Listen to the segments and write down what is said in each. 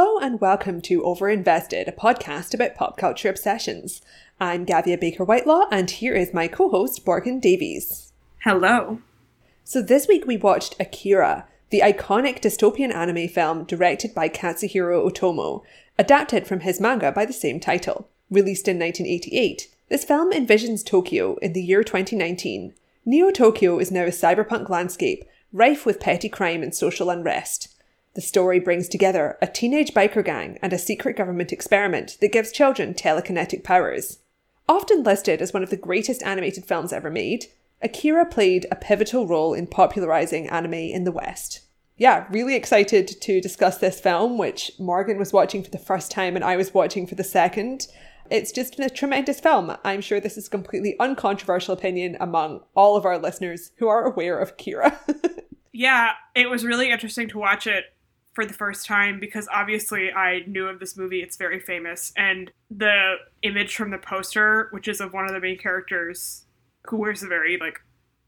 Hello and welcome to Overinvested, a podcast about pop culture obsessions. I'm Gavia Baker Whitelaw, and here is my co host, Morgan Davies. Hello. So, this week we watched Akira, the iconic dystopian anime film directed by Katsuhiro Otomo, adapted from his manga by the same title. Released in 1988, this film envisions Tokyo in the year 2019. Neo Tokyo is now a cyberpunk landscape rife with petty crime and social unrest. The story brings together a teenage biker gang and a secret government experiment that gives children telekinetic powers. Often listed as one of the greatest animated films ever made, Akira played a pivotal role in popularizing anime in the West. Yeah, really excited to discuss this film, which Morgan was watching for the first time and I was watching for the second. It's just a tremendous film. I'm sure this is a completely uncontroversial opinion among all of our listeners who are aware of Akira. yeah, it was really interesting to watch it for the first time because obviously I knew of this movie. It's very famous. And the image from the poster, which is of one of the main characters who wears a very like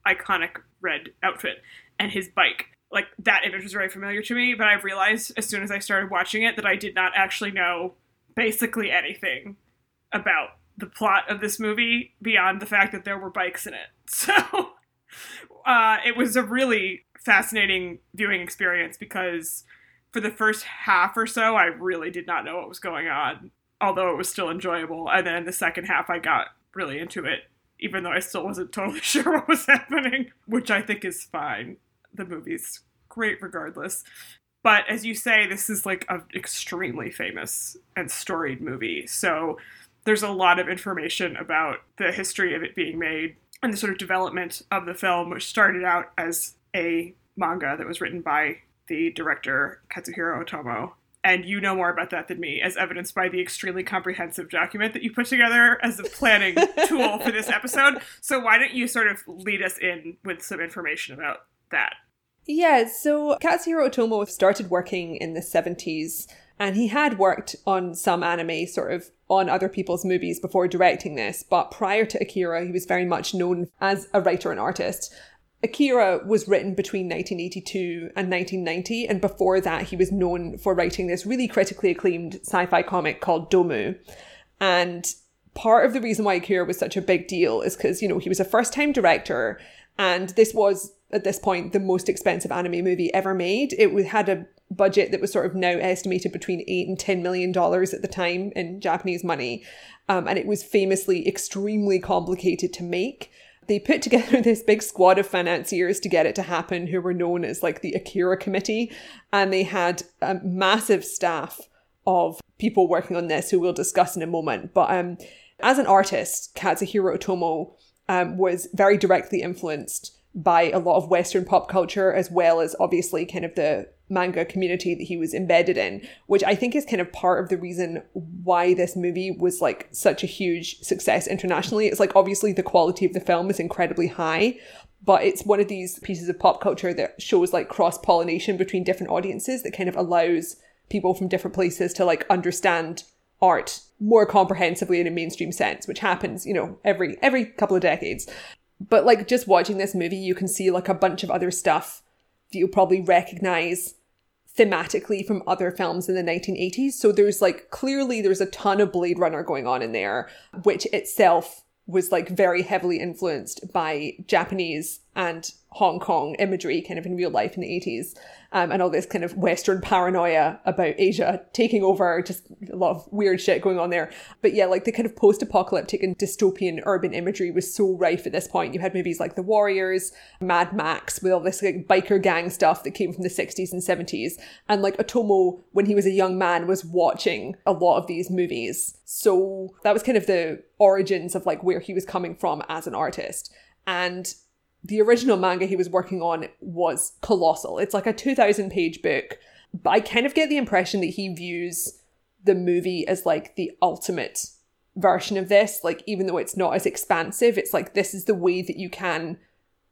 iconic red outfit and his bike. Like that image was very familiar to me, but I realized as soon as I started watching it that I did not actually know basically anything about the plot of this movie beyond the fact that there were bikes in it. So uh, it was a really fascinating viewing experience because for the first half or so, I really did not know what was going on, although it was still enjoyable. And then the second half, I got really into it, even though I still wasn't totally sure what was happening, which I think is fine. The movie's great regardless. But as you say, this is like an extremely famous and storied movie. So there's a lot of information about the history of it being made and the sort of development of the film, which started out as a manga that was written by the director Katsuhiro Otomo. And you know more about that than me, as evidenced by the extremely comprehensive document that you put together as a planning tool for this episode. So, why don't you sort of lead us in with some information about that? Yeah, so Katsuhiro Otomo started working in the 70s and he had worked on some anime sort of on other people's movies before directing this, but prior to Akira, he was very much known as a writer and artist. Akira was written between 1982 and 1990, and before that, he was known for writing this really critically acclaimed sci fi comic called Domu. And part of the reason why Akira was such a big deal is because, you know, he was a first time director, and this was, at this point, the most expensive anime movie ever made. It had a budget that was sort of now estimated between 8 and 10 million dollars at the time in Japanese money. Um, and it was famously extremely complicated to make they put together this big squad of financiers to get it to happen who were known as like the Akira Committee. And they had a massive staff of people working on this who we'll discuss in a moment. But um, as an artist, Katsuhiro Otomo um, was very directly influenced by a lot of Western pop culture, as well as obviously kind of the manga community that he was embedded in, which I think is kind of part of the reason why this movie was like such a huge success internationally. It's like obviously the quality of the film is incredibly high, but it's one of these pieces of pop culture that shows like cross pollination between different audiences that kind of allows people from different places to like understand art more comprehensively in a mainstream sense, which happens, you know, every every couple of decades. But like just watching this movie, you can see like a bunch of other stuff that you'll probably recognize thematically from other films in the 1980s. So there's like clearly there's a ton of Blade Runner going on in there, which itself was like very heavily influenced by Japanese and Hong Kong imagery kind of in real life in the 80s um, and all this kind of Western paranoia about Asia taking over, just a lot of weird shit going on there. But yeah, like the kind of post apocalyptic and dystopian urban imagery was so rife at this point. You had movies like The Warriors, Mad Max, with all this like biker gang stuff that came from the 60s and 70s. And like Otomo, when he was a young man, was watching a lot of these movies. So that was kind of the origins of like where he was coming from as an artist. And the original manga he was working on was colossal. It's like a 2000 page book. But I kind of get the impression that he views the movie as like the ultimate version of this. Like, even though it's not as expansive, it's like this is the way that you can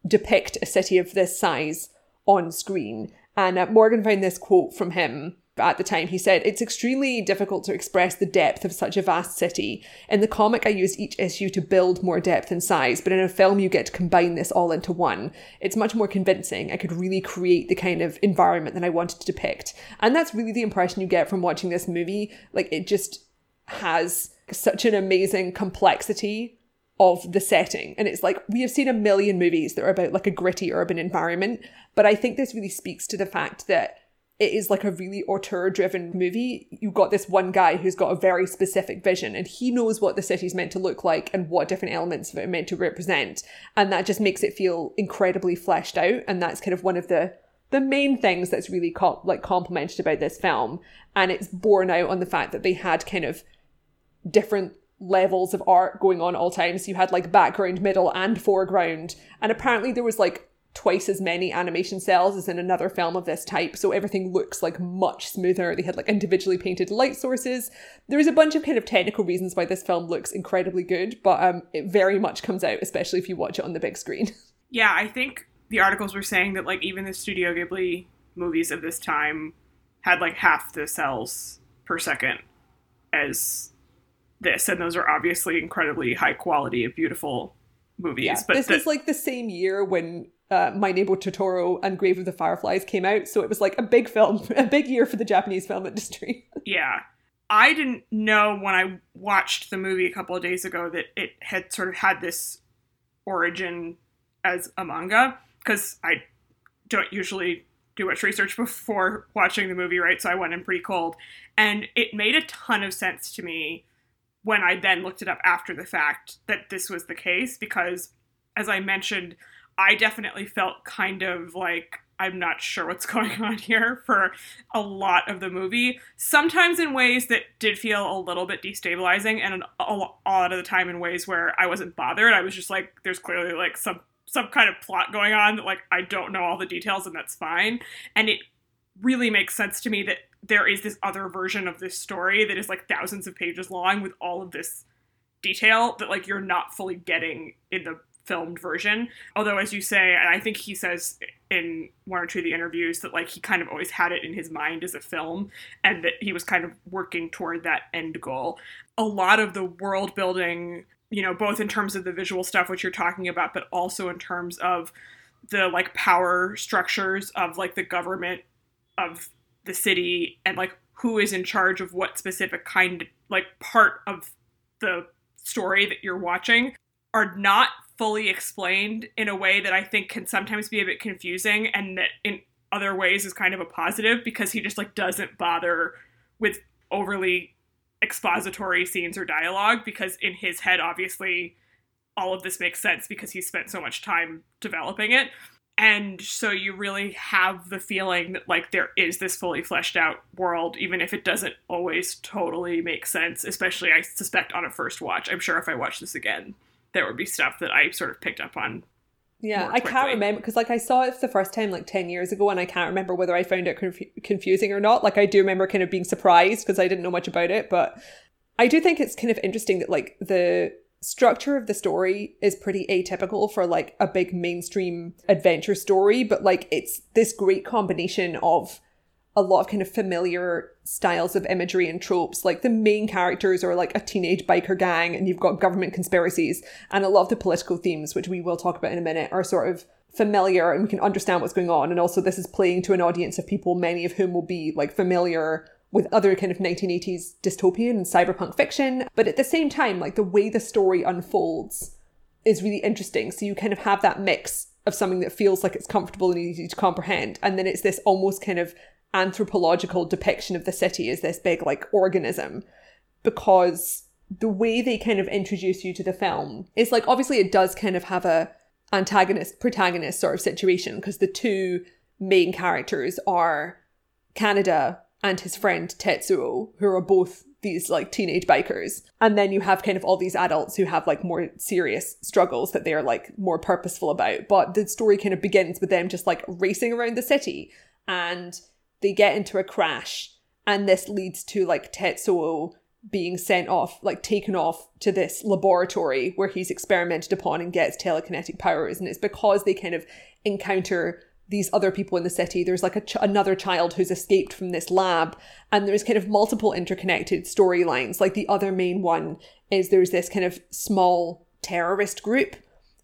depict a city of this size on screen. And uh, Morgan found this quote from him at the time, he said, It's extremely difficult to express the depth of such a vast city. In the comic, I use each issue to build more depth and size, but in a film, you get to combine this all into one. It's much more convincing. I could really create the kind of environment that I wanted to depict. And that's really the impression you get from watching this movie. Like, it just has such an amazing complexity of the setting. And it's like, we have seen a million movies that are about like a gritty urban environment, but I think this really speaks to the fact that it is like a really auteur driven movie. You got this one guy who's got a very specific vision and he knows what the city's meant to look like and what different elements of it are meant to represent. And that just makes it feel incredibly fleshed out. And that's kind of one of the the main things that's really com- like complimented about this film. And it's borne out on the fact that they had kind of different levels of art going on all times. You had like background, middle, and foreground. And apparently there was like twice as many animation cels as in another film of this type, so everything looks like much smoother. They had like individually painted light sources. There's a bunch of kind of technical reasons why this film looks incredibly good, but um, it very much comes out, especially if you watch it on the big screen. Yeah, I think the articles were saying that like even the Studio Ghibli movies of this time had like half the cels per second as this, and those are obviously incredibly high quality and beautiful movies. Yeah, but this the- was like the same year when uh, My Neighbor Totoro and Grave of the Fireflies came out, so it was like a big film, a big year for the Japanese film industry. yeah. I didn't know when I watched the movie a couple of days ago that it had sort of had this origin as a manga because I don't usually do much research before watching the movie, right? So I went in pretty cold. And it made a ton of sense to me when I then looked it up after the fact that this was the case because, as I mentioned, I definitely felt kind of like I'm not sure what's going on here for a lot of the movie. Sometimes in ways that did feel a little bit destabilizing, and a lot of the time in ways where I wasn't bothered. I was just like, there's clearly like some some kind of plot going on that like I don't know all the details, and that's fine. And it really makes sense to me that there is this other version of this story that is like thousands of pages long with all of this detail that like you're not fully getting in the filmed version. Although, as you say, I think he says in one or two of the interviews that like he kind of always had it in his mind as a film and that he was kind of working toward that end goal. A lot of the world building, you know, both in terms of the visual stuff which you're talking about, but also in terms of the like power structures of like the government of the city and like who is in charge of what specific kind like part of the story that you're watching are not fully explained in a way that I think can sometimes be a bit confusing and that in other ways is kind of a positive because he just like doesn't bother with overly expository scenes or dialogue because in his head obviously all of this makes sense because he spent so much time developing it. And so you really have the feeling that like there is this fully fleshed out world even if it doesn't always totally make sense especially i suspect on a first watch. I'm sure if i watch this again there would be stuff that I sort of picked up on. Yeah, I can't remember because like I saw it for the first time like 10 years ago and I can't remember whether I found it conf- confusing or not. Like I do remember kind of being surprised because I didn't know much about it, but I do think it's kind of interesting that like the structure of the story is pretty atypical for like a big mainstream adventure story, but like it's this great combination of a lot of kind of familiar styles of imagery and tropes. Like the main characters are like a teenage biker gang, and you've got government conspiracies, and a lot of the political themes, which we will talk about in a minute, are sort of familiar and we can understand what's going on. And also, this is playing to an audience of people, many of whom will be like familiar with other kind of 1980s dystopian and cyberpunk fiction. But at the same time, like the way the story unfolds is really interesting. So you kind of have that mix of something that feels like it's comfortable and easy to comprehend. And then it's this almost kind of anthropological depiction of the city as this big like organism. Because the way they kind of introduce you to the film is like obviously it does kind of have a antagonist protagonist sort of situation because the two main characters are Kaneda and his friend Tetsuo who are both these like teenage bikers. And then you have kind of all these adults who have like more serious struggles that they're like more purposeful about. But the story kind of begins with them just like racing around the city. And they get into a crash and this leads to like Tetsuo being sent off, like taken off to this laboratory where he's experimented upon and gets telekinetic powers. And it's because they kind of encounter these other people in the city. There's like ch- another child who's escaped from this lab, and there's kind of multiple interconnected storylines. Like the other main one is there's this kind of small terrorist group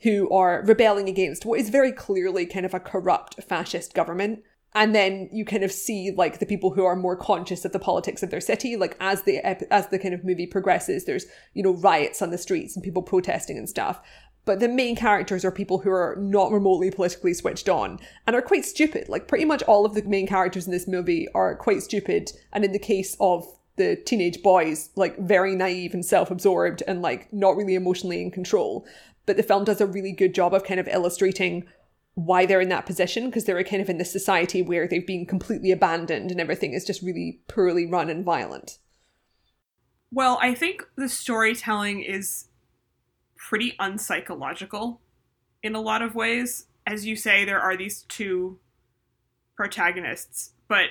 who are rebelling against what is very clearly kind of a corrupt fascist government. And then you kind of see like the people who are more conscious of the politics of their city. Like as the as the kind of movie progresses, there's you know riots on the streets and people protesting and stuff. But the main characters are people who are not remotely politically switched on and are quite stupid. Like pretty much all of the main characters in this movie are quite stupid. And in the case of the teenage boys, like very naive and self-absorbed and like not really emotionally in control but the film does a really good job of kind of illustrating why they're in that position because they're kind of in this society where they've been completely abandoned and everything is just really poorly run and violent. Well, I think the storytelling is pretty unpsychological in a lot of ways. As you say, there are these two protagonists, but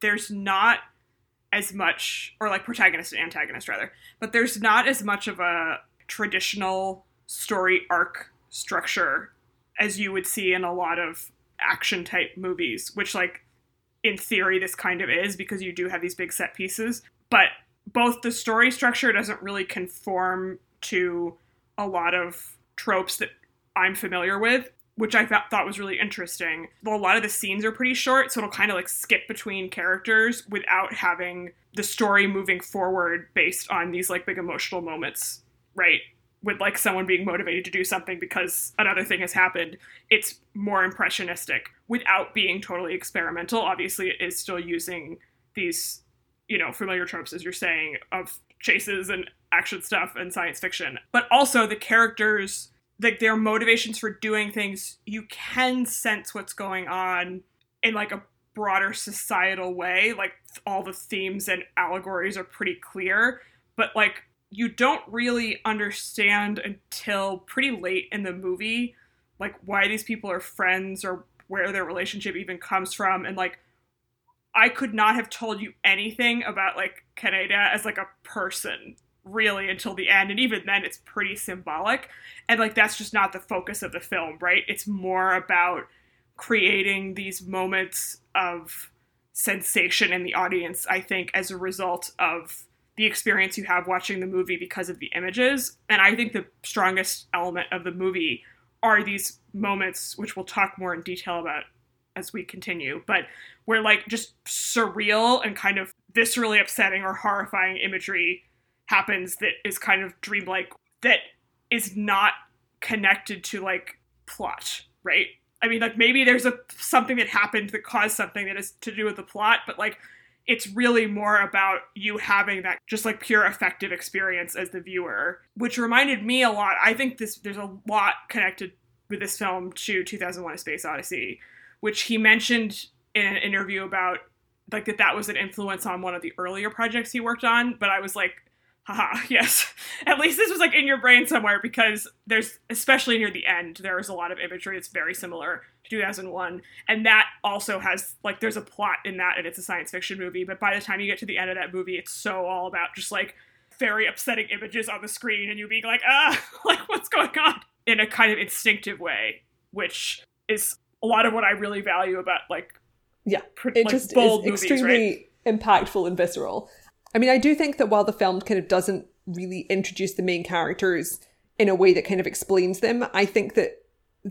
there's not as much, or like protagonist and antagonist rather, but there's not as much of a traditional story arc structure as you would see in a lot of action type movies, which like in theory this kind of is because you do have these big set pieces, but both the story structure doesn't really conform to a lot of tropes that I'm familiar with, which I th- thought was really interesting. A lot of the scenes are pretty short, so it'll kind of like skip between characters without having the story moving forward based on these like big emotional moments, right? With like someone being motivated to do something because another thing has happened it's more impressionistic without being totally experimental. Obviously it is still using these you know familiar tropes as you're saying of chases and action stuff and science fiction. But also the characters like their motivations for doing things you can sense what's going on in like a broader societal way. Like all the themes and allegories are pretty clear. But like you don't really understand until pretty late in the movie like why these people are friends or where their relationship even comes from. And like I could not have told you anything about like Kaneda as like a person really until the end. And even then it's pretty symbolic. And like that's just not the focus of the film right? It's more about creating these moments of sensation in the audience i think as a result of the experience you have watching the movie because of the images. And I think the strongest element of the movie are these moments, which we'll talk more in detail about as we continue, but where like just surreal and kind of viscerally upsetting or horrifying imagery happens that is kind of dreamlike, that is not connected to like plot, right? I mean, like maybe there's a something that happened that caused something that is to do with the plot, but like it's really more about you having that just like pure affective experience as the viewer, which reminded me a lot. I think this there's a lot connected with this film to 2001: A Space Odyssey, which he mentioned in an interview about like that that was an influence on one of the earlier projects he worked on. But I was like, haha, yes. At least this was like in your brain somewhere because there's, especially near the end, there is a lot of imagery that's very similar 2001. And that also has, like, there's a plot in that and it's a science fiction movie. But by the time you get to the end of that movie, it's so all about just like very upsetting images on the screen and you being like, ah, like, what's going on? In a kind of instinctive way, which is a lot of what I really value about, like, yeah, it like, just is extremely right? impactful and visceral. I mean, I do think that while the film kind of doesn't really introduce the main characters in a way that kind of explains them, I think that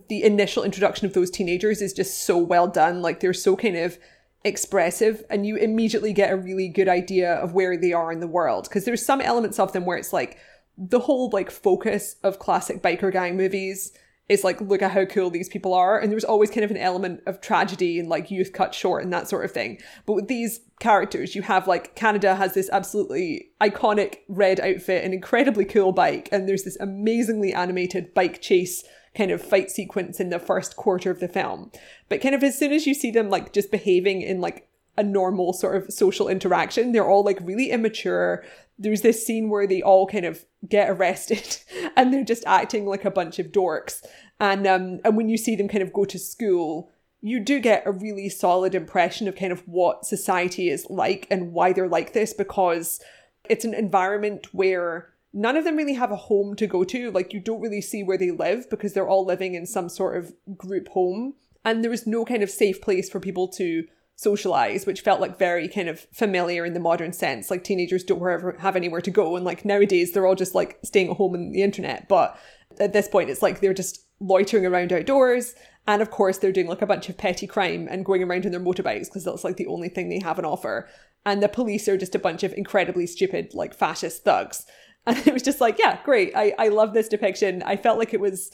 the initial introduction of those teenagers is just so well done. Like they're so kind of expressive and you immediately get a really good idea of where they are in the world. Because there's some elements of them where it's like the whole like focus of classic biker gang movies is like, look at how cool these people are. And there's always kind of an element of tragedy and like youth cut short and that sort of thing. But with these characters, you have like Kaneda has this absolutely iconic red outfit, an incredibly cool bike, and there's this amazingly animated bike chase kind of fight sequence in the first quarter of the film. But kind of as soon as you see them like just behaving in like a normal sort of social interaction, they're all like really immature there's this scene where they all kind of get arrested and they're just acting like a bunch of dorks. And um and when you see them kind of go to school, you do get a really solid impression of kind of what society is like and why they're like this because it's an environment where none of them really have a home to go to. Like you don't really see where they live because they're all living in some sort of group home and there was no kind of safe place for people to socialize, which felt like very kind of familiar in the modern sense. Like teenagers don't ever have anywhere to go, and like nowadays they're all just like staying at home on the internet. But at this point, it's like they're just loitering around outdoors. And of course, they're doing like a bunch of petty crime and going around on their motorbikes because that's like the only thing they have on offer. And the police are just a bunch of incredibly stupid, like fascist thugs. And it was just like, yeah, great. I, I love this depiction. I felt like it was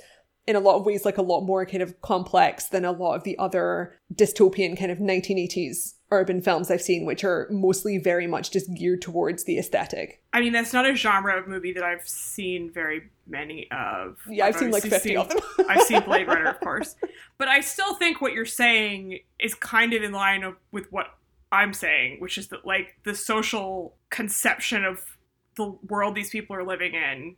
in a lot of ways like a lot more kind of complex than a lot of the other dystopian kind of 1980s urban films I've seen, which are mostly very much just geared towards the aesthetic. I mean, that's not a genre of movie that I've seen very many of. Yeah, I've, I've seen like 50 seen, of them. I've seen Blade Runner, of course. But I still think what you're saying is kind of in line of, with what I'm saying, which is that like the social conception of the world these people are living in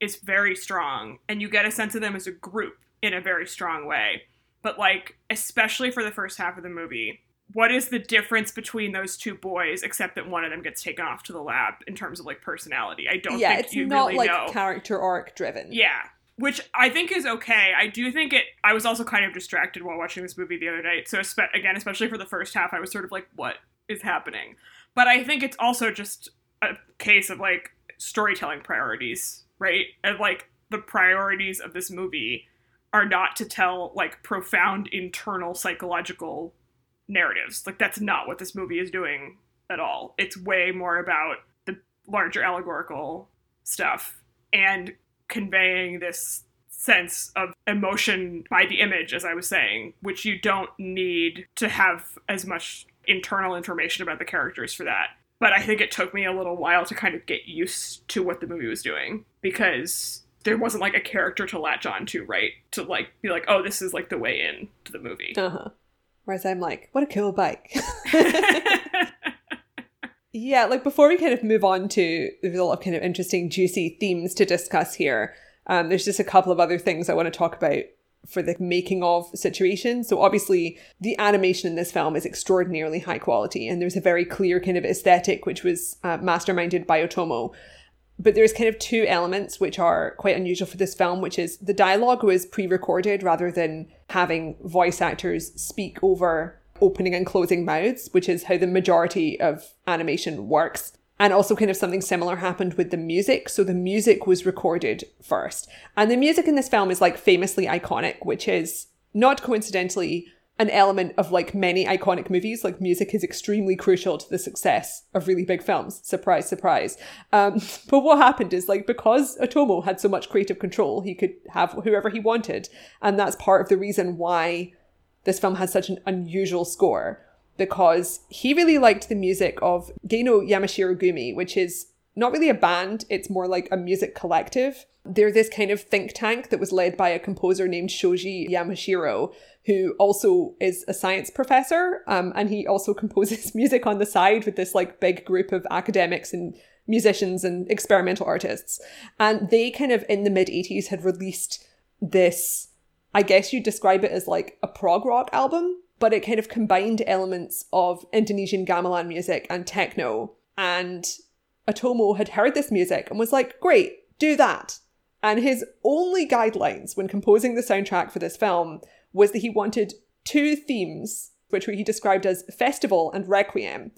is very strong and you get a sense of them as a group in a very strong way. But like especially for the first half of the movie, what is the difference between those two boys except that one of them gets taken off to the lab in terms of like personality? I don't yeah, think it's you not really like know. character arc driven. Yeah. Which I think is okay. I do think it. I was also kind of distracted while watching this movie the other night. So, again, especially for the first half, I was sort of like, what is happening? But I think it's also just a case of like storytelling priorities, right? And like the priorities of this movie are not to tell like profound internal psychological narratives. Like that's not what this movie is doing at all. It's way more about the larger allegorical stuff and conveying this sense of emotion by the image as I was saying, which you don't need to have as much internal information about the characters for that. But I think it took me a little while to kind of get used to what the movie was doing because there wasn't like a character to latch on to, right? To like be like, oh, this is like the way in to the movie. Uh huh. Whereas I'm like, what a cool bike. yeah, like before we kind of move on to, there's a lot of kind of interesting, juicy themes to discuss here. Um, there's just a couple of other things I want to talk about for the making of situation. So obviously the animation in this film is extraordinarily high quality and there's a very clear kind of aesthetic which was uh, masterminded by Otomo. But there's kind of two elements which are quite unusual for this film, which is the dialogue was pre-recorded rather than having voice actors speak over opening and closing mouths, which is how the majority of animation works. And also, kind of something similar happened with the music. So, the music was recorded first. And the music in this film is like famously iconic, which is not coincidentally an element of like many iconic movies. Like, music is extremely crucial to the success of really big films. Surprise, surprise. Um, but what happened is like because Otomo had so much creative control, he could have whoever he wanted. And that's part of the reason why this film has such an unusual score because he really liked the music of Geinoh Yamashirogumi, which is not really a band, it's more like a music collective. They're this kind of think tank that was led by a composer named Shoji Yamashiro, who also is a science professor, um, and he also composes music on the side with this like big group of academics and musicians and experimental artists. And they kind of in the mid 80s had released this, I guess you'd describe it as like a prog rock album but it kind of combined elements of Indonesian gamelan music and techno. And Otomo had heard this music and was like, great, do that. And his only guidelines when composing the soundtrack for this film was that he wanted two themes, which he described as festival and requiem.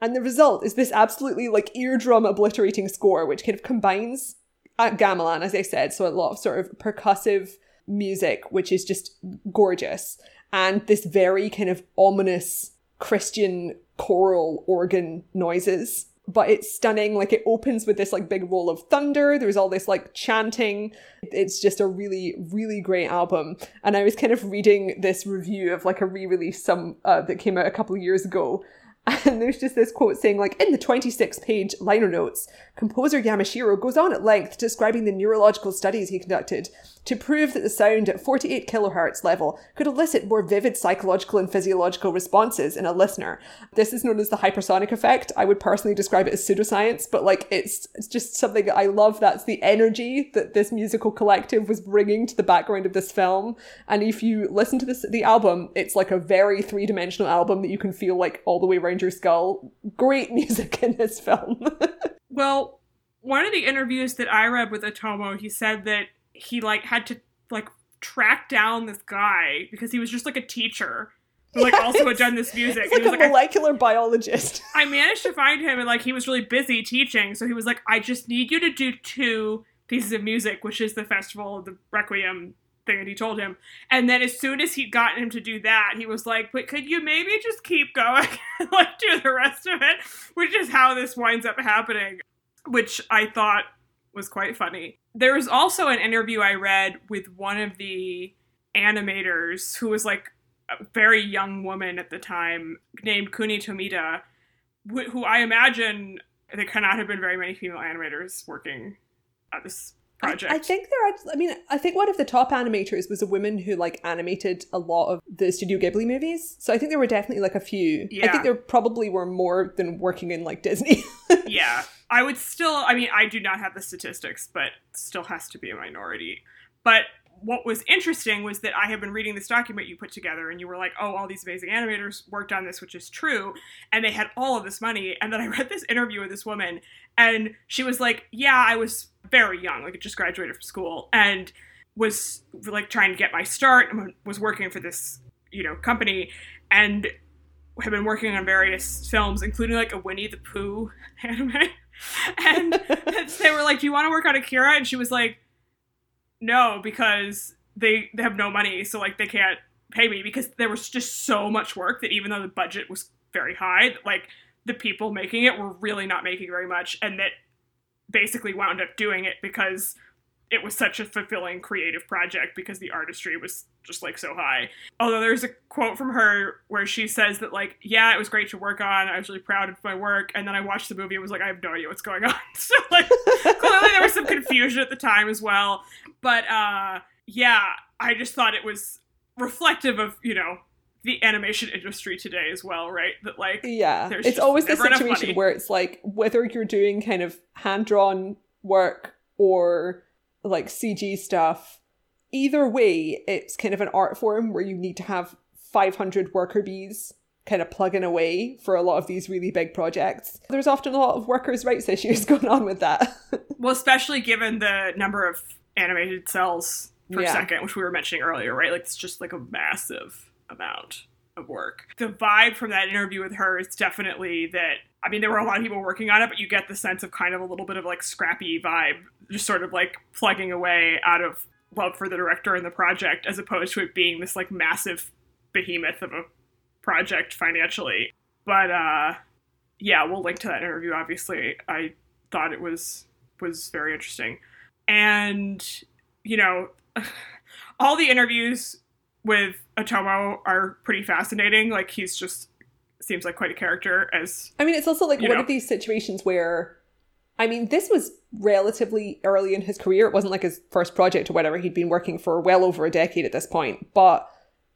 And the result is this absolutely like eardrum obliterating score, which kind of combines uh, gamelan, as I said, so a lot of sort of percussive music, which is just gorgeous and this very kind of ominous Christian choral organ noises. But it's stunning. Like it opens with this like big roll of thunder. There's all this like chanting. It's just a really, really great album. And I was kind of reading this review of like a re-release some uh, that came out a couple of years ago, and there's just this quote saying, like, in the 26 page liner notes, composer Yamashiro goes on at length describing the neurological studies he conducted to prove that the sound at 48 kilohertz level could elicit more vivid psychological and physiological responses in a listener. This is known as the hypersonic effect. I would personally describe it as pseudoscience, but like, it's, it's just something I love. That's the energy that this musical collective was bringing to the background of this film. And if you listen to this, the album, it's like a very three dimensional album that you can feel like all the way around your skull. Great music in this film. well, one of the interviews that I read with Otomo, he said that he like had to like track down this guy because he was just like a teacher who like also had done this music. It's like he a was like, I- molecular biologist. I managed to find him and like he was really busy teaching, so he was like, I just need you to do two pieces of music, which is the festival, the Requiem thing that he told him. And then as soon as he'd gotten him to do that, he was like, But could you maybe just keep going and like do the rest of it? Which is how this winds up happening, which I thought was quite funny. There was also an interview I read with one of the animators who was like a very young woman at the time named Kuni Tomita, wh- who I imagine there cannot have been very many female animators working at this project. I, I think there are. I mean, I think one of the top animators was a woman who like animated a lot of the Studio Ghibli movies. So I think there were definitely like a few. Yeah. I think there probably were more than working in like Disney. yeah, I would still. I mean, I do not have the statistics, but still has to be a minority. But what was interesting was that I had been reading this document you put together, and you were like, "Oh, all these amazing animators worked on this," which is true, and they had all of this money. And then I read this interview with this woman, and she was like, "Yeah, I was very young, like I just graduated from school, and was like trying to get my start, and was working for this, you know, company, and." Have been working on various films, including like a Winnie the Pooh anime. And they were like, "Do you want to work on Akira?" And she was like, "No, because they they have no money, so like they can't pay me because there was just so much work that even though the budget was very high, like the people making it were really not making very much, and that basically wound up doing it because it was such a fulfilling creative project because the artistry was just like so high. Although there's a quote from her where she says that like, yeah, it was great to work on. I was really proud of my work, and then I watched the movie and was like, I have no idea what's going on. so like, clearly there was some confusion at the time as well. But uh, yeah, I just thought it was reflective of you know the animation industry today as well, right? That like yeah, There's it's always the situation where it's like whether you're doing kind of hand drawn work or like CG stuff. Either way, it's kind of an art form where you need to have 500 worker bees kind of plugging away for a lot of these really big projects. There's often a lot of workers' rights issues going on with that. Well, especially given the number of animated cels per Yeah. second, which we were mentioning earlier, right? Like it's just like a massive amount of work. The vibe from that interview with her is definitely that. I mean, there were a lot of people working on it, but you get the sense of kind of a little bit of like scrappy vibe, just sort of like plugging away out of love for the director and the project, as opposed to it being this like massive behemoth of a project financially. But uh yeah, we'll link to that interview obviously. I thought it was was very interesting. And you know, all the interviews with Otomo are pretty fascinating. Like he's just seems like quite a character as I mean, it's also like one know. of these situations where, I mean, this was relatively early in his career. It wasn't like his first project or whatever. He'd been working for well over a decade at this point. But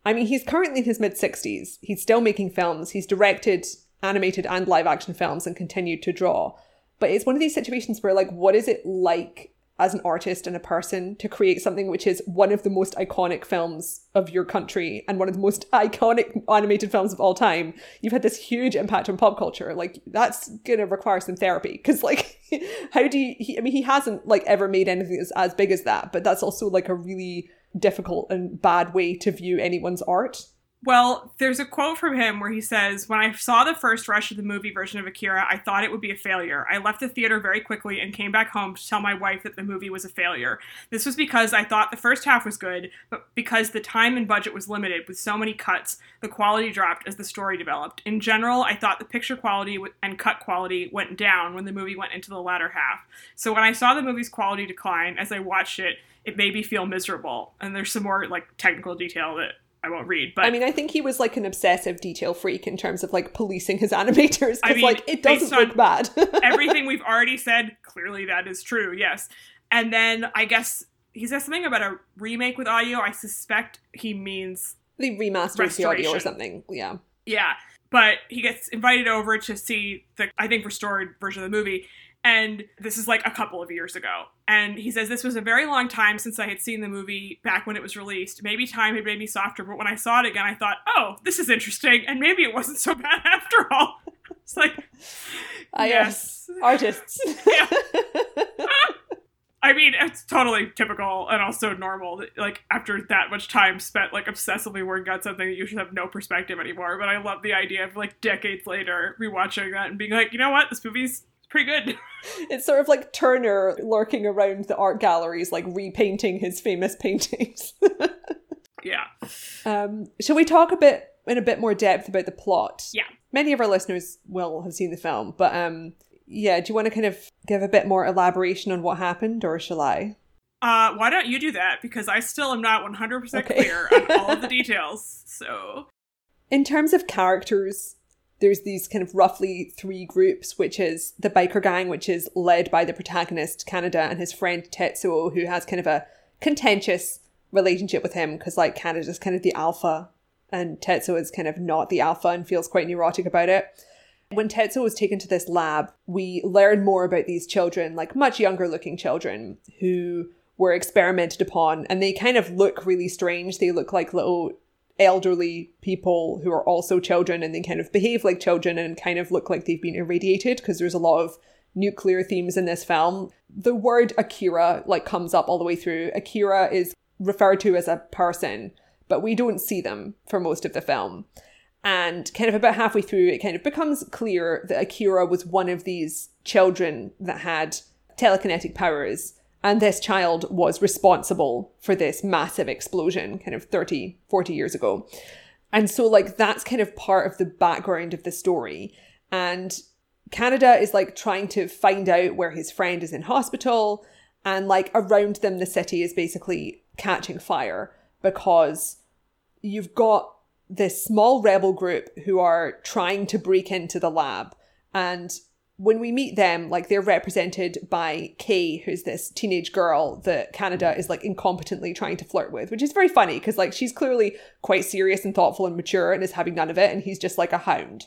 I mean, he's currently in his mid 60s. He's still making films. He's directed animated and live action films and continued to draw. But it's one of these situations where, like, what is it like as an artist and a person to create something which is one of the most iconic films of your country and one of the most iconic animated films of all time? You've had this huge impact on pop culture. Like, that's gonna require some therapy because, like, how do you? He, I mean, he hasn't like ever made anything that's as big as that, but that's also like a really difficult and bad way to view anyone's art. Well, there's a quote from him where he says, When I saw the first rush of the movie version of Akira, I thought it would be a failure. I left the theater very quickly and came back home to tell my wife that the movie was a failure. This was because I thought the first half was good, but because the time and budget was limited with so many cuts, the quality dropped as the story developed. In general, I thought the picture quality and cut quality went down when the movie went into the latter half. So when I saw the movie's quality decline as I watched it, it made me feel miserable. And there's some more like technical detail that I won't read, but I mean, I think he was like an obsessive detail freak in terms of like policing his animators I because mean, like it doesn't look bad. everything we've already said, clearly that is true, yes. And then I guess he says something about a remake with audio. I suspect he means, they remastered the audio or something. Yeah. yeah. But he gets invited over to see the, I think, restored version of the movie. And this is like a couple of years ago. And he says, This was a very long time since I had seen the movie back when it was released. Maybe time had made me softer, but when I saw it again, I thought, oh, this is interesting. And maybe it wasn't so bad after all. it's like, Ah, yes. Artists. Yeah. I mean, it's totally typical and also normal. Like after that much time spent like obsessively working on something, you should have no perspective anymore. But I love the idea of like decades later rewatching that and being like, you know what, this movie's pretty good. It's sort of like Turner lurking around the art galleries, like repainting his famous paintings. yeah. Um, shall we talk a bit in a bit more depth about the plot? Yeah. Many of our listeners will have seen the film, but um, yeah, do you want to kind of give a bit more elaboration on what happened, or shall I? Uh, why don't you do that? Because I still am not 100% Okay. clear on all of the details. So, In terms of characters, there's these kind of roughly three groups, which is the biker gang, which is led by the protagonist, Kaneda, and his friend Tetsuo, who has kind of a contentious relationship with him because, like, Kaneda's kind of the alpha, and Tetsuo is kind of not the alpha and feels quite neurotic about it. When Tetsuo was taken to this lab, we learn more about these children, like much younger looking children, who were experimented upon, and they kind of look really strange. They look like little elderly people who are also children and they kind of behave like children and kind of look like they've been irradiated because there's a lot of nuclear themes in this film. The word Akira like comes up all the way through. Akira is referred to as a person, but we don't see them for most of the film. And kind of about halfway through, it kind of becomes clear that Akira was one of these children that had telekinetic powers. And this child was responsible for this massive explosion kind of 30, 40 years ago. And so, like, that's kind of part of the background of the story. And Kaneda is like trying to find out where his friend is in hospital. And like around them, the city is basically catching fire because you've got this small rebel group who are trying to break into the lab. And when we meet them, like they're represented by Kei, who's this teenage girl that Kaneda is like incompetently trying to flirt with, which is very funny because like she's clearly quite serious and thoughtful and mature and is having none of it, and he's just like a hound.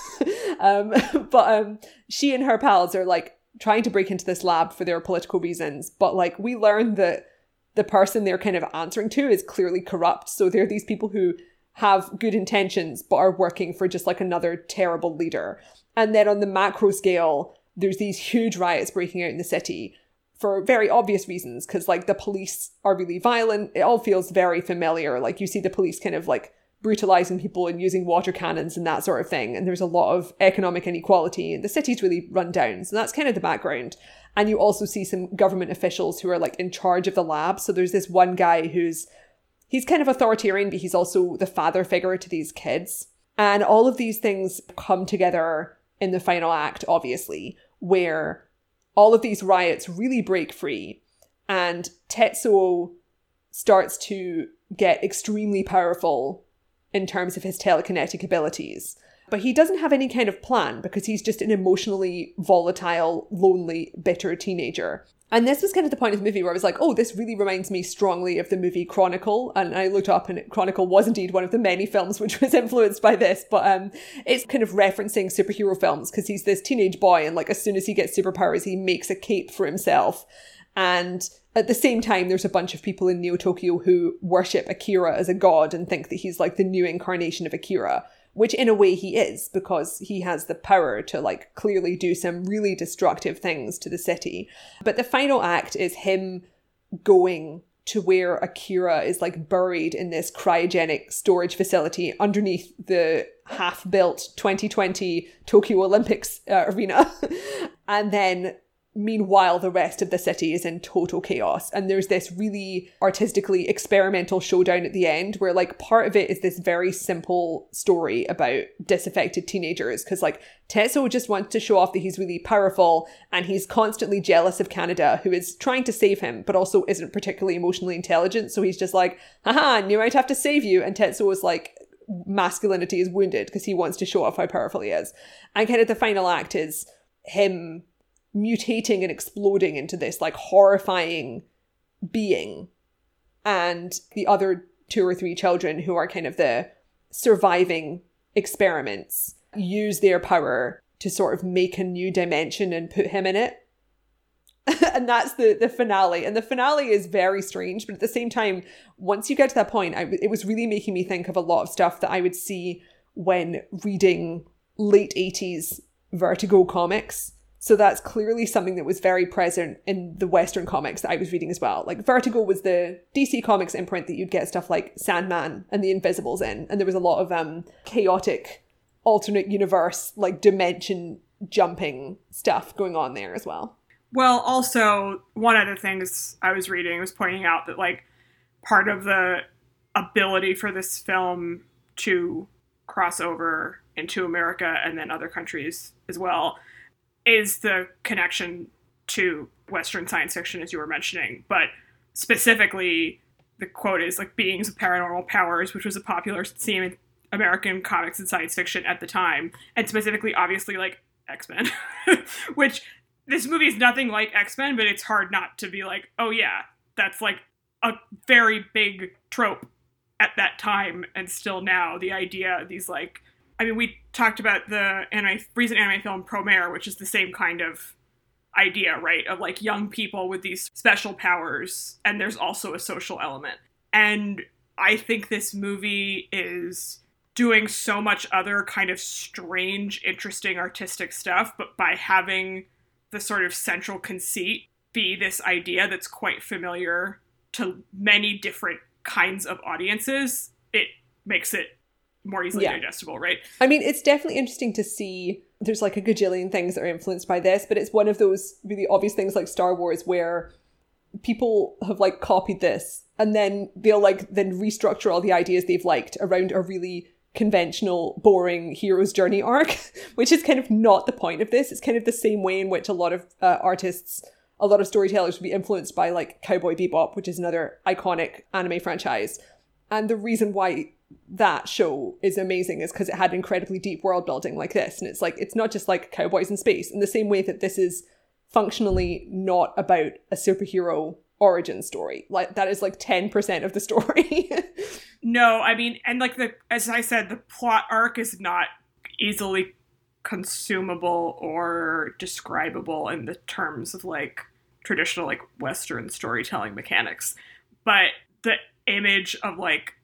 um, but um, she and her pals are like trying to break into this lab for their political reasons, but like we learn that the person they're kind of answering to is clearly corrupt. So they're these people who have good intentions but are working for just like another terrible leader. And then on the macro scale, there's these huge riots breaking out in the city for very obvious reasons because like the police are really violent. It all feels very familiar. Like you see the police kind of like brutalizing people and using water cannons and that sort of thing. And there's a lot of economic inequality and the city's really run down. So that's kind of the background. And you also see some government officials who are like in charge of the lab. So there's this one guy who's he's kind of authoritarian, but he's also the father figure to these kids. And all of these things come together in the final act, obviously, where all of these riots really break free. And Tetsuo starts to get extremely powerful in terms of his telekinetic abilities. But he doesn't have any kind of plan because he's just an emotionally volatile, lonely, bitter teenager. And this was kind of the point of the movie where I was like, oh, this really reminds me strongly of the movie Chronicle. And I looked up and Chronicle was indeed one of the many films which was influenced by this. But um, it's kind of referencing superhero films because he's this teenage boy. And like, as soon as he gets superpowers, he makes a cape for himself. And at the same time, there's a bunch of people in Neo Tokyo who worship Akira as a god and think that he's like the new incarnation of Akira which in a way he is because he has the power to like clearly do some really destructive things to the city. But the final act is him going to where Akira is like buried in this cryogenic storage facility underneath the half built 2020 Tokyo Olympics uh, arena. and then Meanwhile, the rest of the city is in total chaos. And there's this really artistically experimental showdown at the end where, like, part of it is this very simple story about disaffected teenagers. Because, like, Tetsuo just wants to show off that he's really powerful and he's constantly jealous of Kaneda, who is trying to save him, but also isn't particularly emotionally intelligent. So he's just like, haha, knew I'd have to save you. And Tetsuo is like, masculinity is wounded because he wants to show off how powerful he is. And kind of the final act is him mutating and exploding into this like horrifying being. And the other two or three children who are kind of the surviving experiments use their power to sort of make a new dimension and put him in it. And that's the the finale. And the finale is very strange but at the same time once you get to that point I, it was really making me think of a lot of stuff that i would see when reading late 80s vertigo comics So that's clearly something that was very present in the Western comics that I was reading as well. Like Vertigo was the DC Comics imprint that you'd get stuff like Sandman and the Invisibles in, and there was a lot of um, chaotic alternate universe, like dimension jumping stuff going on there as well. Well, also one of the things I was reading was pointing out that like part of the ability for this film to cross over into America and then other countries as well is the connection to Western science fiction, as you were mentioning. But specifically, the quote is like beings of paranormal powers, which was a popular theme in American comics and science fiction at the time, and specifically, obviously, like X Men, which this movie is nothing like X Men, but it's hard not to be like, oh yeah, that's like a very big trope at that time and still now. The idea of these like I mean, we talked about the anime, recent anime film Promare, which is the same kind of idea, right? Of like young people with these special powers, and there's also a social element. And I think this movie is doing so much other kind of strange, interesting artistic stuff, but by having the sort of central conceit be this idea that's quite familiar to many different kinds of audiences, it makes it more easily yeah. digestible, right? I mean, it's definitely interesting to see. There's like a gajillion things that are influenced by this, but it's one of those really obvious things like Star Wars where people have like copied this and then they'll like then restructure all the ideas they've liked around a really conventional, boring hero's journey arc, which is kind of not the point of this. It's kind of the same way in which a lot of uh, artists, a lot of storytellers would be influenced by like Cowboy Bebop, which is another iconic anime franchise. And the reason why that show is amazing is because it had incredibly deep world building like this. And it's like, it's not just like cowboys in space in the same way that this is functionally not about a superhero origin story. Like that is like 10% of the story. no, I mean, and like the, as I said, the plot arc is not easily consumable or describable in the terms of like traditional like Western storytelling mechanics. But the image of like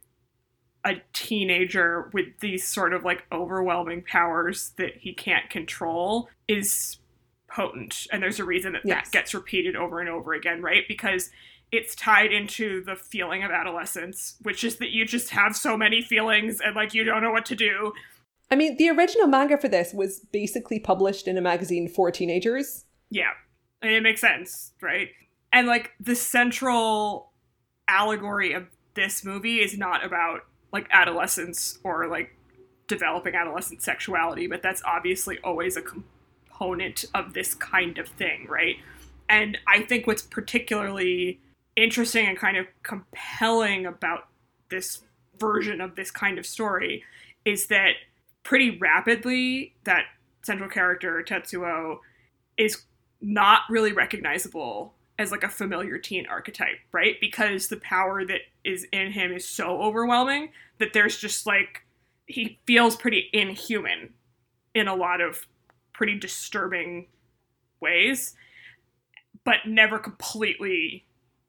a teenager with these sort of like overwhelming powers that he can't control is potent. And there's a reason that yes. that gets repeated over and over again, right? Because it's tied into the feeling of adolescence, which is that you just have so many feelings and like you don't know what to do. I mean, the original manga for this was basically published in a magazine for teenagers. Yeah. I mean, it makes sense, right? And like the central allegory of this movie is not about like adolescence or like developing adolescent sexuality, but that's obviously always a component of this kind of thing, right? And I think what's particularly interesting and kind of compelling about this version of this kind of story is that pretty rapidly that central character Tetsuo is not really recognizable as like a familiar teen archetype, right? Because the power that is in him is so overwhelming that there's just like he feels pretty inhuman in a lot of pretty disturbing ways, but never completely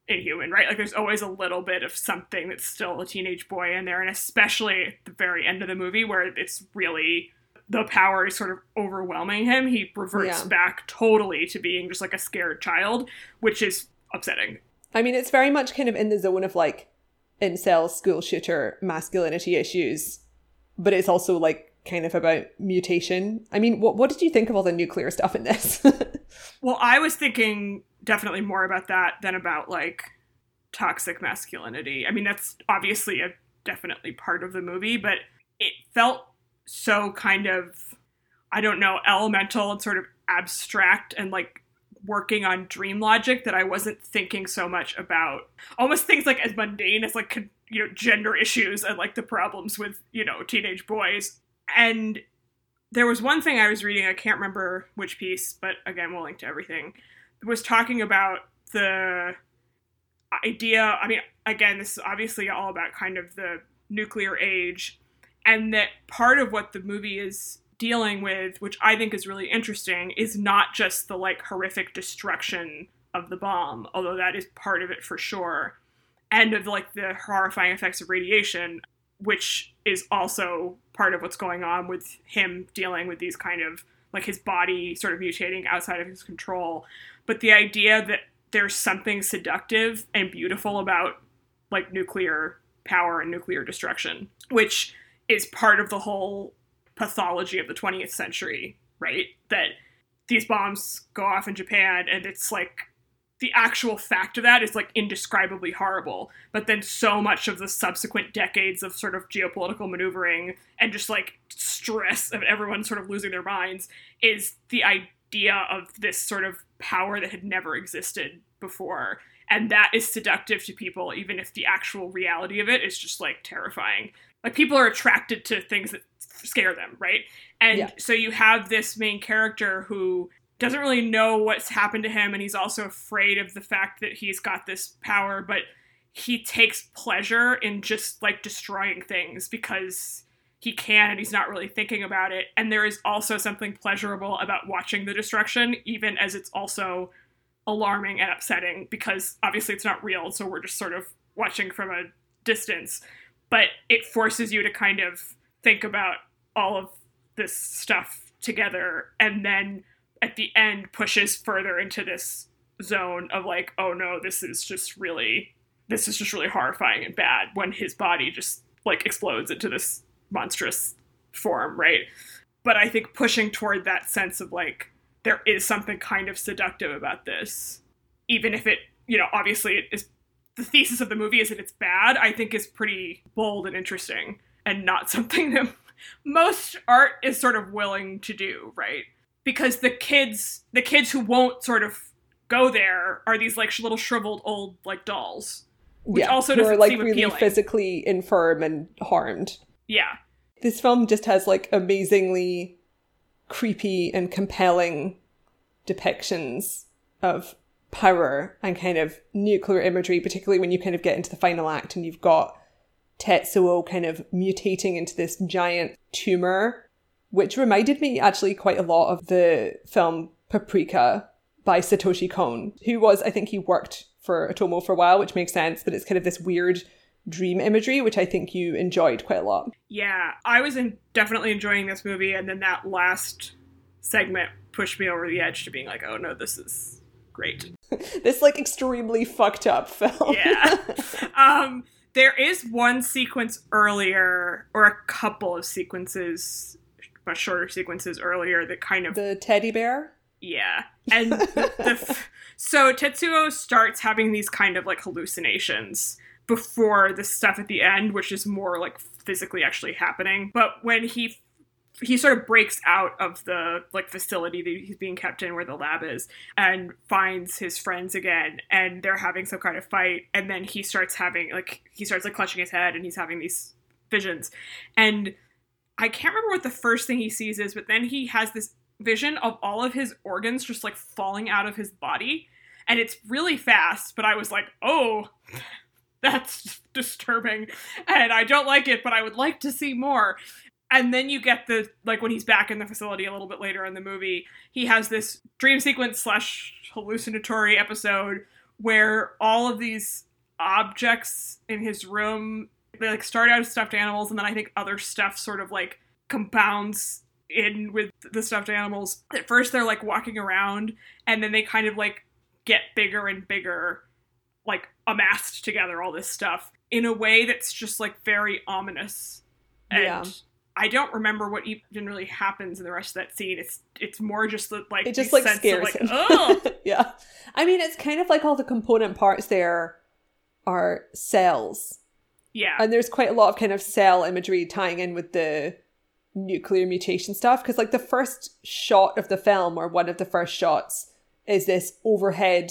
inhuman, right? Like there's always a little bit of something that's still a teenage boy in there, and especially at the very end of the movie where it's really the power is sort of overwhelming him, he reverts yeah. back totally to being just like a scared child, which is upsetting. I mean, it's very much kind of in the zone of like incel school shooter masculinity issues, but it's also like kind of about mutation. I mean, what what did you think of all the nuclear stuff in this? well, I was thinking definitely more about that than about like toxic masculinity. I mean, that's obviously a definitely part of the movie, but it felt so kind of I don't know, elemental and sort of abstract and like working on dream logic that I wasn't thinking so much about. Almost things like as mundane as like you know gender issues and like the problems with you know teenage boys. And there was one thing I was reading I can't remember which piece but again we'll link to everything was talking about the idea I mean again this is obviously all about kind of the nuclear age and that part of what the movie is dealing with, which I think is really interesting, is not just the like horrific destruction of the bomb, although that is part of it for sure, and of like the horrifying effects of radiation, which is also part of what's going on with him dealing with these kind of like his body sort of mutating outside of his control. But the idea that there's something seductive and beautiful about like nuclear power and nuclear destruction, which is part of the whole pathology of the 20th century, right? That these bombs go off in Japan and it's like the actual fact of that is like indescribably horrible. But then so much of the subsequent decades of sort of geopolitical maneuvering and just like stress of everyone sort of losing their minds is the idea of this sort of power that had never existed before. And that is seductive to people, even if the actual reality of it is just like terrifying. Like people are attracted to things that scare them, right? And yeah. so you have this main character who doesn't really know what's happened to him and he's also afraid of the fact that he's got this power but he takes pleasure in just like destroying things because he can and he's not really thinking about it and there is also something pleasurable about watching the destruction even as it's also alarming and upsetting because obviously it's not real so we're just sort of watching from a distance but it forces you to kind of think about all of this stuff together and then at the end pushes further into this zone of like, oh no, this is just really this is just really horrifying and bad when his body just like explodes into this monstrous form, right? But I think pushing toward that sense of like there is something kind of seductive about this, even if it, you know, obviously it is the thesis of the movie is that it's bad, I think is pretty bold and interesting and not something that most art is sort of willing to do, right? because the kids the kids who won't sort of go there are these like little shriveled old like dolls which yeah, also doesn't are, like seem really appealing. physically infirm and harmed yeah this film just has like amazingly creepy and compelling depictions of power and kind of nuclear imagery particularly when you kind of get into the final act and you've got tetsuo kind of mutating into this giant tumor which reminded me actually quite a lot of the film Paprika by Satoshi Kon, who was, I think he worked for Otomo for a while, which makes sense, but it's kind of this weird dream imagery, which I think you enjoyed quite a lot. Yeah, I was in, definitely enjoying this movie, and then that last segment pushed me over the edge to being like, oh no, this is great. this like extremely fucked up film. yeah. Um, there is one sequence earlier, or a couple of sequences much shorter sequences earlier that kind of the teddy bear. Yeah, and the, the so Tetsuo starts having these kind of like hallucinations before the stuff at the end, which is more like physically actually happening. But when he he sort of breaks out of the like facility that he's being kept in where the lab is and finds his friends again and they're having some kind of fight and then he starts having like he starts like clutching his head and he's having these visions and I can't remember what the first thing he sees is, but then he has this vision of all of his organs just like falling out of his body. And it's really fast, but I was like, oh, that's disturbing. And I don't like it, but I would like to see more. And then you get the, like, when he's back in the facility a little bit later in the movie, he has this dream sequence slash hallucinatory episode where all of these objects in his room they like start out as stuffed animals and then I think other stuff sort of like compounds in with the stuffed animals. At first they're like walking around and then they kind of like get bigger and bigger, like amassed together all this stuff in a way that's just like very ominous. And yeah. I don't remember what even really happens in the rest of that scene. It's it's more just the, like it just like scares of, like, him. yeah, I mean it's kind of like all the component parts there are cells yeah. And there's quite a lot of kind of cell imagery tying in with the nuclear mutation stuff because like the first shot of the film or one of the first shots is this overhead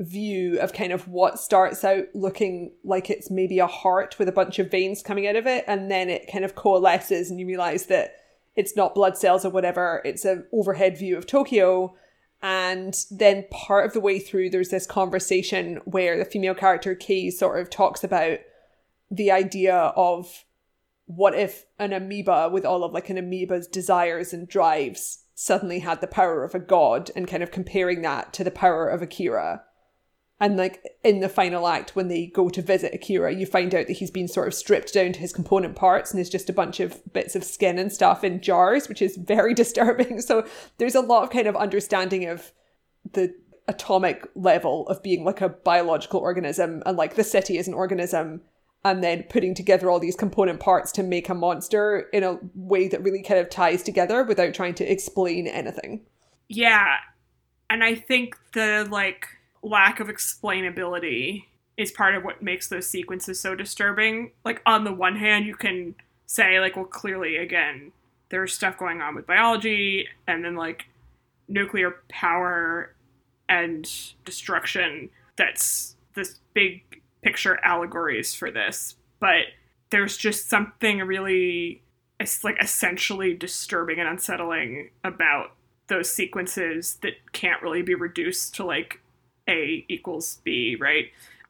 view of kind of what starts out looking like it's maybe a heart with a bunch of veins coming out of it and then it kind of coalesces and you realize that it's not blood cells or whatever it's an overhead view of Tokyo. And then part of the way through there's this conversation where the female character Kei sort of talks about the idea of what if an amoeba with all of like an amoeba's desires and drives suddenly had the power of a god and kind of comparing that to the power of Akira And like in the final act, when they go to visit Akira, you find out that he's been sort of stripped down to his component parts and is just a bunch of bits of skin and stuff in jars, which is very disturbing. So there's a lot of kind of understanding of the atomic level of being like a biological organism and like the city is an organism and then putting together all these component parts to make a monster in a way that really kind of ties together without trying to explain anything. Yeah. And I think the like lack of explainability is part of what makes those sequences so disturbing. Like on the one hand, you can say like well clearly again there's stuff going on with biology and then like nuclear power and destruction that's this big picture allegories for this but there's just something really it's like essentially disturbing and unsettling about those sequences that can't really be reduced to like a equals b right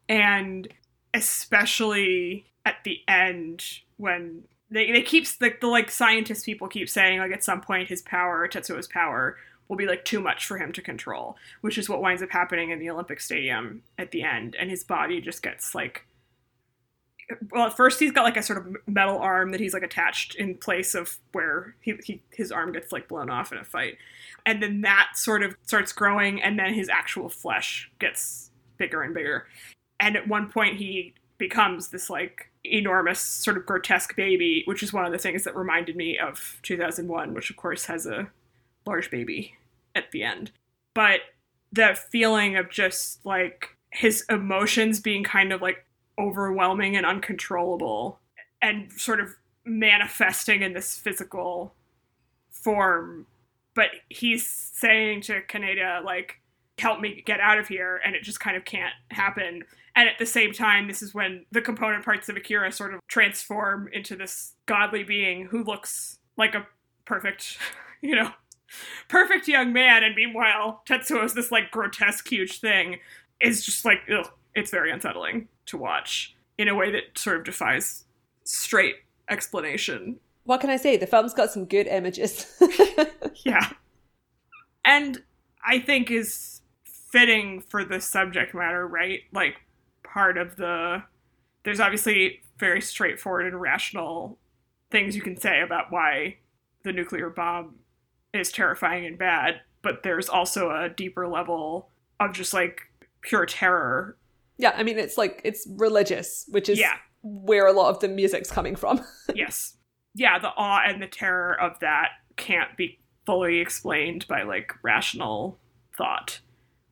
and especially at the end when they, they keep like the like scientist people keep saying like at some point his power tetsuo's power will be like too much for him to control, which is what winds up happening in the Olympic Stadium at the end. And his body just gets like well at first he's got like a sort of metal arm that he's like attached in place of where he, he his arm gets like blown off in a fight and then that sort of starts growing and then his actual flesh gets bigger and bigger and at one point he becomes this like enormous sort of grotesque baby which is one of the things that reminded me of 2001 which of course has a large baby at the end. But the feeling of just like his emotions being kind of like overwhelming and uncontrollable and sort of manifesting in this physical form. But he's saying to Kaneda, like, help me get out of here, and it just kind of can't happen. And at the same time, this is when the component parts of Akira sort of transform into this godly being who looks like a perfect, you know, perfect young man, and meanwhile Tetsuo is this like grotesque, huge thing. Is just like ugh, it's very unsettling to watch in a way that sort of defies straight explanation. What can I say? The film's got some good images. yeah, and I think is fitting for the subject matter, right? Like part of the there's obviously very straightforward and rational things you can say about why the nuclear bomb is terrifying and bad, but there's also a deeper level of just like pure terror. Yeah, I mean it's like it's religious, which is yeah. where a lot of the music's coming from. yes. Yeah, the awe and the terror of that can't be fully explained by like rational thought,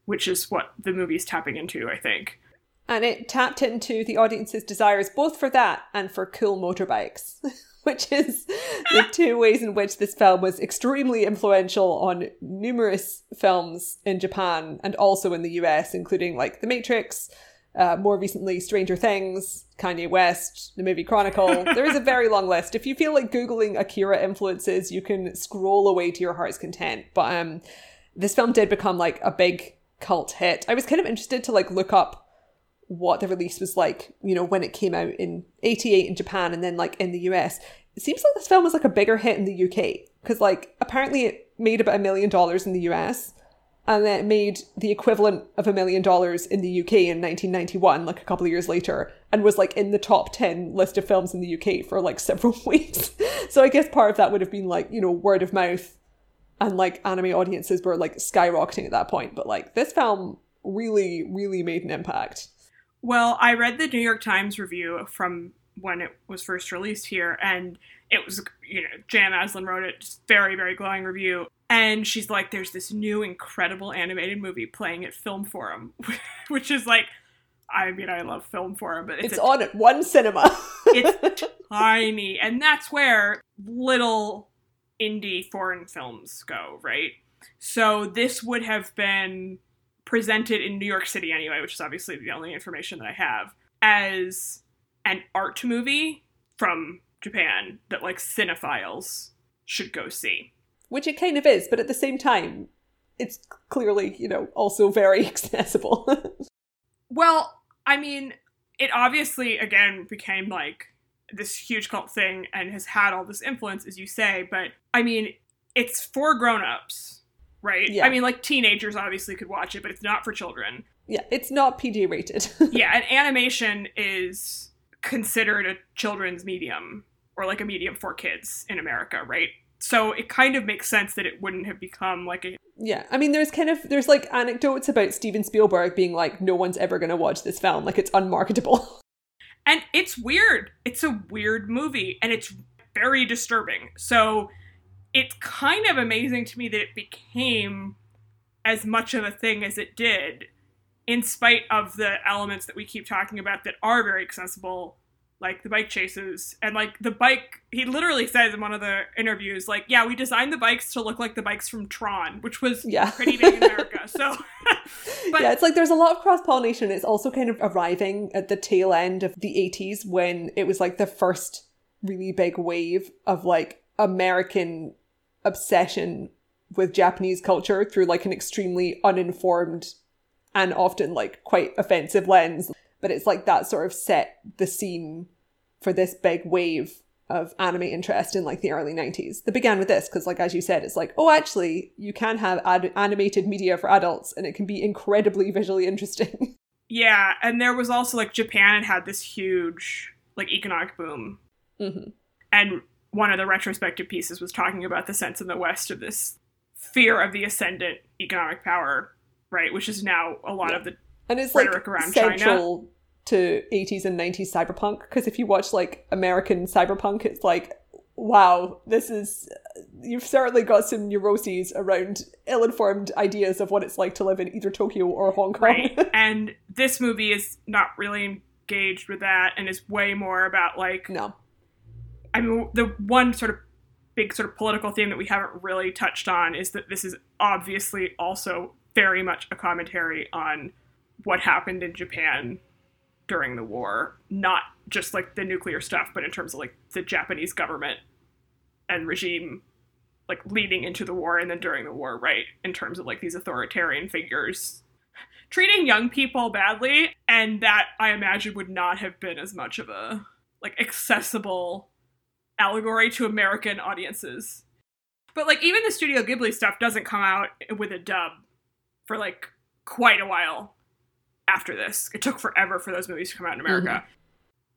which is what the movie's tapping into, I think. And it tapped into the audience's desires both for that and for cool motorbikes. which is the two ways in which this film was extremely influential on numerous films in Japan and also in the US, including like The Matrix, uh, more recently Stranger Things, Kanye West, the movie Chronicle. there is a very long list. If you feel like Googling Akira influences, you can scroll away to your heart's content. But um, this film did become like a big cult hit. I was kind of interested to like look up what the release was like, you know, when it came out in 88 in Japan and then like in the US. It seems like this film was like a bigger hit in the UK because like apparently it made about a million dollars in the US and then it made the equivalent of a million dollars in the UK in 1991, like a couple of years later, and was like in the top 10 list of films in the UK for like several weeks. so I guess part of that would have been like, you know, word of mouth and like anime audiences were like skyrocketing at that point. But like this film really, really made an impact. Well, I read the New York Times review from when it was first released here, and it was, you know, Janet Maslin wrote it, just very, very glowing review. And she's like, there's this new incredible animated movie playing at Film Forum, which is like, I mean, I love Film Forum, but it's, it's a, on at one cinema. it's tiny. And that's where little indie foreign films go, right? So this would have been presented in New York City anyway, which is obviously the only information that I have, as an art movie from Japan that like cinephiles should go see. Which it kind of is, but at the same time, it's clearly, you know, also very accessible. well, I mean, it obviously again became like this huge cult thing and has had all this influence, as you say, but I mean, it's for grown ups right? Yeah. I mean, like teenagers obviously could watch it, but it's not for children. Yeah, it's not PG rated. yeah, and animation is considered a children's medium or like a medium for kids in America, right? So it kind of makes sense that it wouldn't have become like a Yeah, I mean, there's kind of there's like anecdotes about Steven Spielberg being like, no one's ever going to watch this film, like it's unmarketable. And it's weird. It's a weird movie and it's very disturbing. So it's kind of amazing to me that it became as much of a thing as it did, in spite of the elements that we keep talking about that are very accessible, like the bike chases. And like the bike, he literally says in one of the interviews, like, yeah, we designed the bikes to look like the bikes from Tron, which was Yeah. pretty big in America. So, but yeah, it's like there's a lot of cross pollination. It's also kind of arriving at the tail end of the 80s when it was like the first really big wave of like American obsession with Japanese culture through like an extremely uninformed and often like quite offensive lens. But it's like that sort of set the scene for this big wave of anime interest in like the early 90s. That began with this because like as you said it's like oh actually you can have ad- animated media for adults and it can be incredibly visually interesting. Yeah, and there was also like Japan had had this huge like economic boom, hmm and one of the retrospective pieces was talking about the sense in the West of this fear of the ascendant economic power, right? Which is now a lot of the And it's like around China. central to 80s and 90s cyberpunk because if you watch like American cyberpunk it's like wow this is you've certainly got some neuroses around ill-informed ideas of what it's like to live in either Tokyo or Hong Kong. right. and this movie is not really engaged with that, and is way more about like no. I mean, the one sort of big sort of political theme that we haven't really touched on is that this is obviously also very much a commentary on what happened in Japan during the war, not just like the nuclear stuff, but in terms of like the Japanese government and regime like leading into the war and then during the war, right? In terms of like these authoritarian figures treating young people badly and that I imagine would not have been as much of a like accessible allegory to American audiences. But like even the Studio Ghibli stuff doesn't come out with a dub for like quite a while after this. It took forever for those movies to come out in America.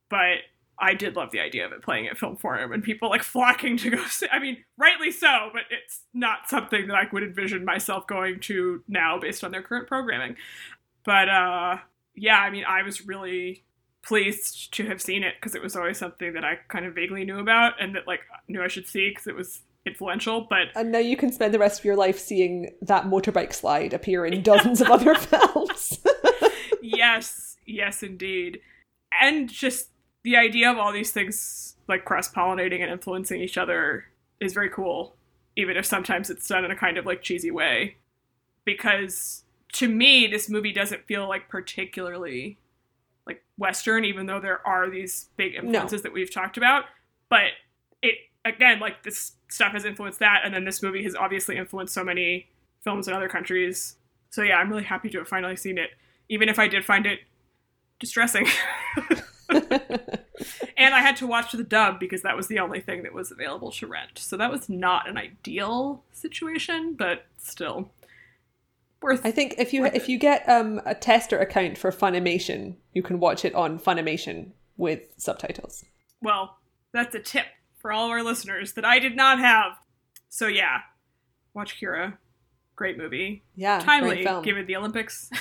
But I did love the idea of it playing at film forum and people like flocking to go see. I mean, rightly so, but it's not something that I would envision myself going to now based on their current programming. But uh yeah, I mean, I was really pleased to have seen it because it was always something that I kind of vaguely knew about and that like knew I should see because it was influential. But And now you can spend the rest of your life seeing that motorbike slide appear in dozens of other films. yes, yes, indeed. And just the idea of all these things like cross pollinating and influencing each other is very cool, even if sometimes it's done in a kind of like cheesy way. Because to me, this movie doesn't feel like particularly like Western, even though there are these big influences that we've talked about. But it, again, like this stuff has influenced that, and then this movie has obviously influenced so many films in other countries. So yeah, I'm really happy to have finally seen it, even if I did find it distressing. and I had to watch the dub because that was the only thing that was available to rent. So that was not an ideal situation, but still worth I think if you if it. you get um, a tester account for Funimation, you can watch it on Funimation with subtitles. Well, that's a tip for all of our listeners that I did not have. So yeah, watch Kira. Great movie. Yeah, Timely given the Olympics.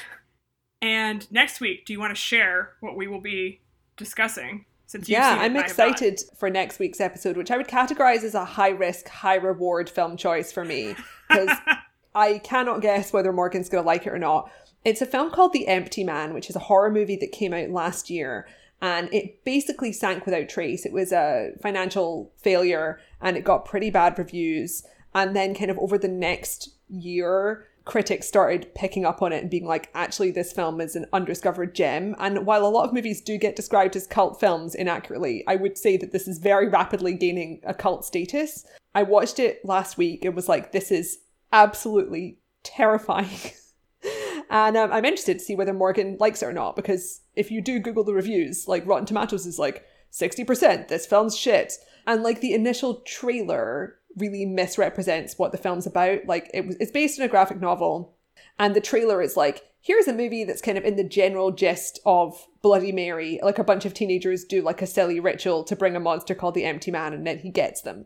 and next week, do you want to share what we will be discussing? Since yeah, I'm excited for next week's episode, which I would categorize as a high risk, high reward film choice for me because I cannot guess whether Morgan's going to like it or not. It's a film called The Empty Man, which is a horror movie that came out last year. And it basically sank without trace. It was a financial failure and it got pretty bad reviews. And then, kind of over the next year, critics started picking up on it and being like, actually, this film is an undiscovered gem. And while a lot of movies do get described as cult films inaccurately, I would say that this is very rapidly gaining a cult status. I watched it last week. and was like, this is absolutely terrifying. and um, I'm interested to see whether Morgan likes it or not, because if you do Google the reviews, like Rotten Tomatoes is like 60%, this film's shit. And like the initial trailer really misrepresents what the film's about. Like it was, it's based on a graphic novel, and the trailer is like, here's a movie that's kind of in the general gist of Bloody Mary. Like a bunch of teenagers do like a silly ritual to bring a monster called the Empty Man, and then he gets them.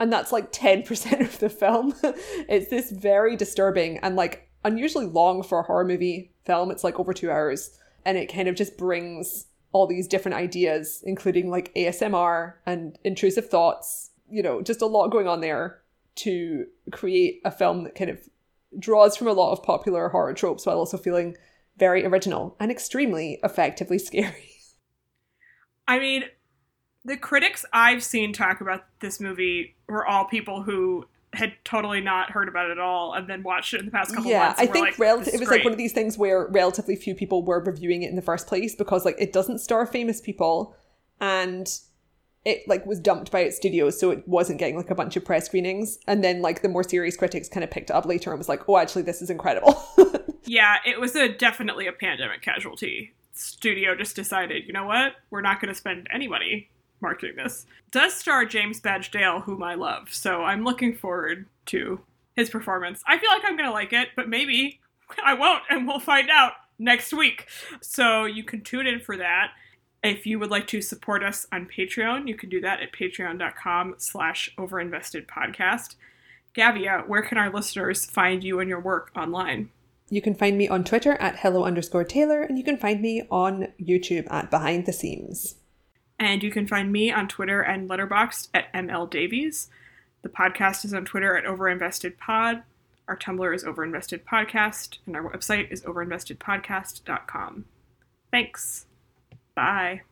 And that's like 10% of the film. it's this very disturbing and like unusually long for a horror movie film. It's like over two hours. And it kind of just brings all these different ideas, including like ASMR and intrusive thoughts, you know, just a lot going on there to create a film that kind of draws from a lot of popular horror tropes while also feeling very original and extremely effectively scary. I mean, the critics I've seen talk about this movie were all people who had totally not heard about it at all and then watched it in the past couple yeah, months. I think like, rel- "This it was great." like one of these things where relatively few people were reviewing it in the first place because like it doesn't star famous people and it like was dumped by its studios so it wasn't getting like a bunch of press screenings and then like the more serious critics kind of picked up later and was like oh actually this is incredible Yeah, it was a definitely a pandemic casualty. Studio just decided, you know what? We're not going to spend any money marketing this. Does star James Badge Dale, whom I love, so I'm looking forward to his performance. I feel like I'm going to like it, but maybe I won't, and we'll find out next week. So you can tune in for that. If you would like to support us on Patreon, you can do that at patreon.com slash overinvestedpodcast. Gavia, where can our listeners find you and your work online? you can find me on twitter at hello underscore taylor and you can find me on youtube at behind the seams And you can find me on Twitter and Letterboxd at ML Davies. The podcast is on Twitter at OverinvestedPod. Our Tumblr is OverinvestedPodcast, and our website is overinvestedpodcast.com. Thanks. Bye.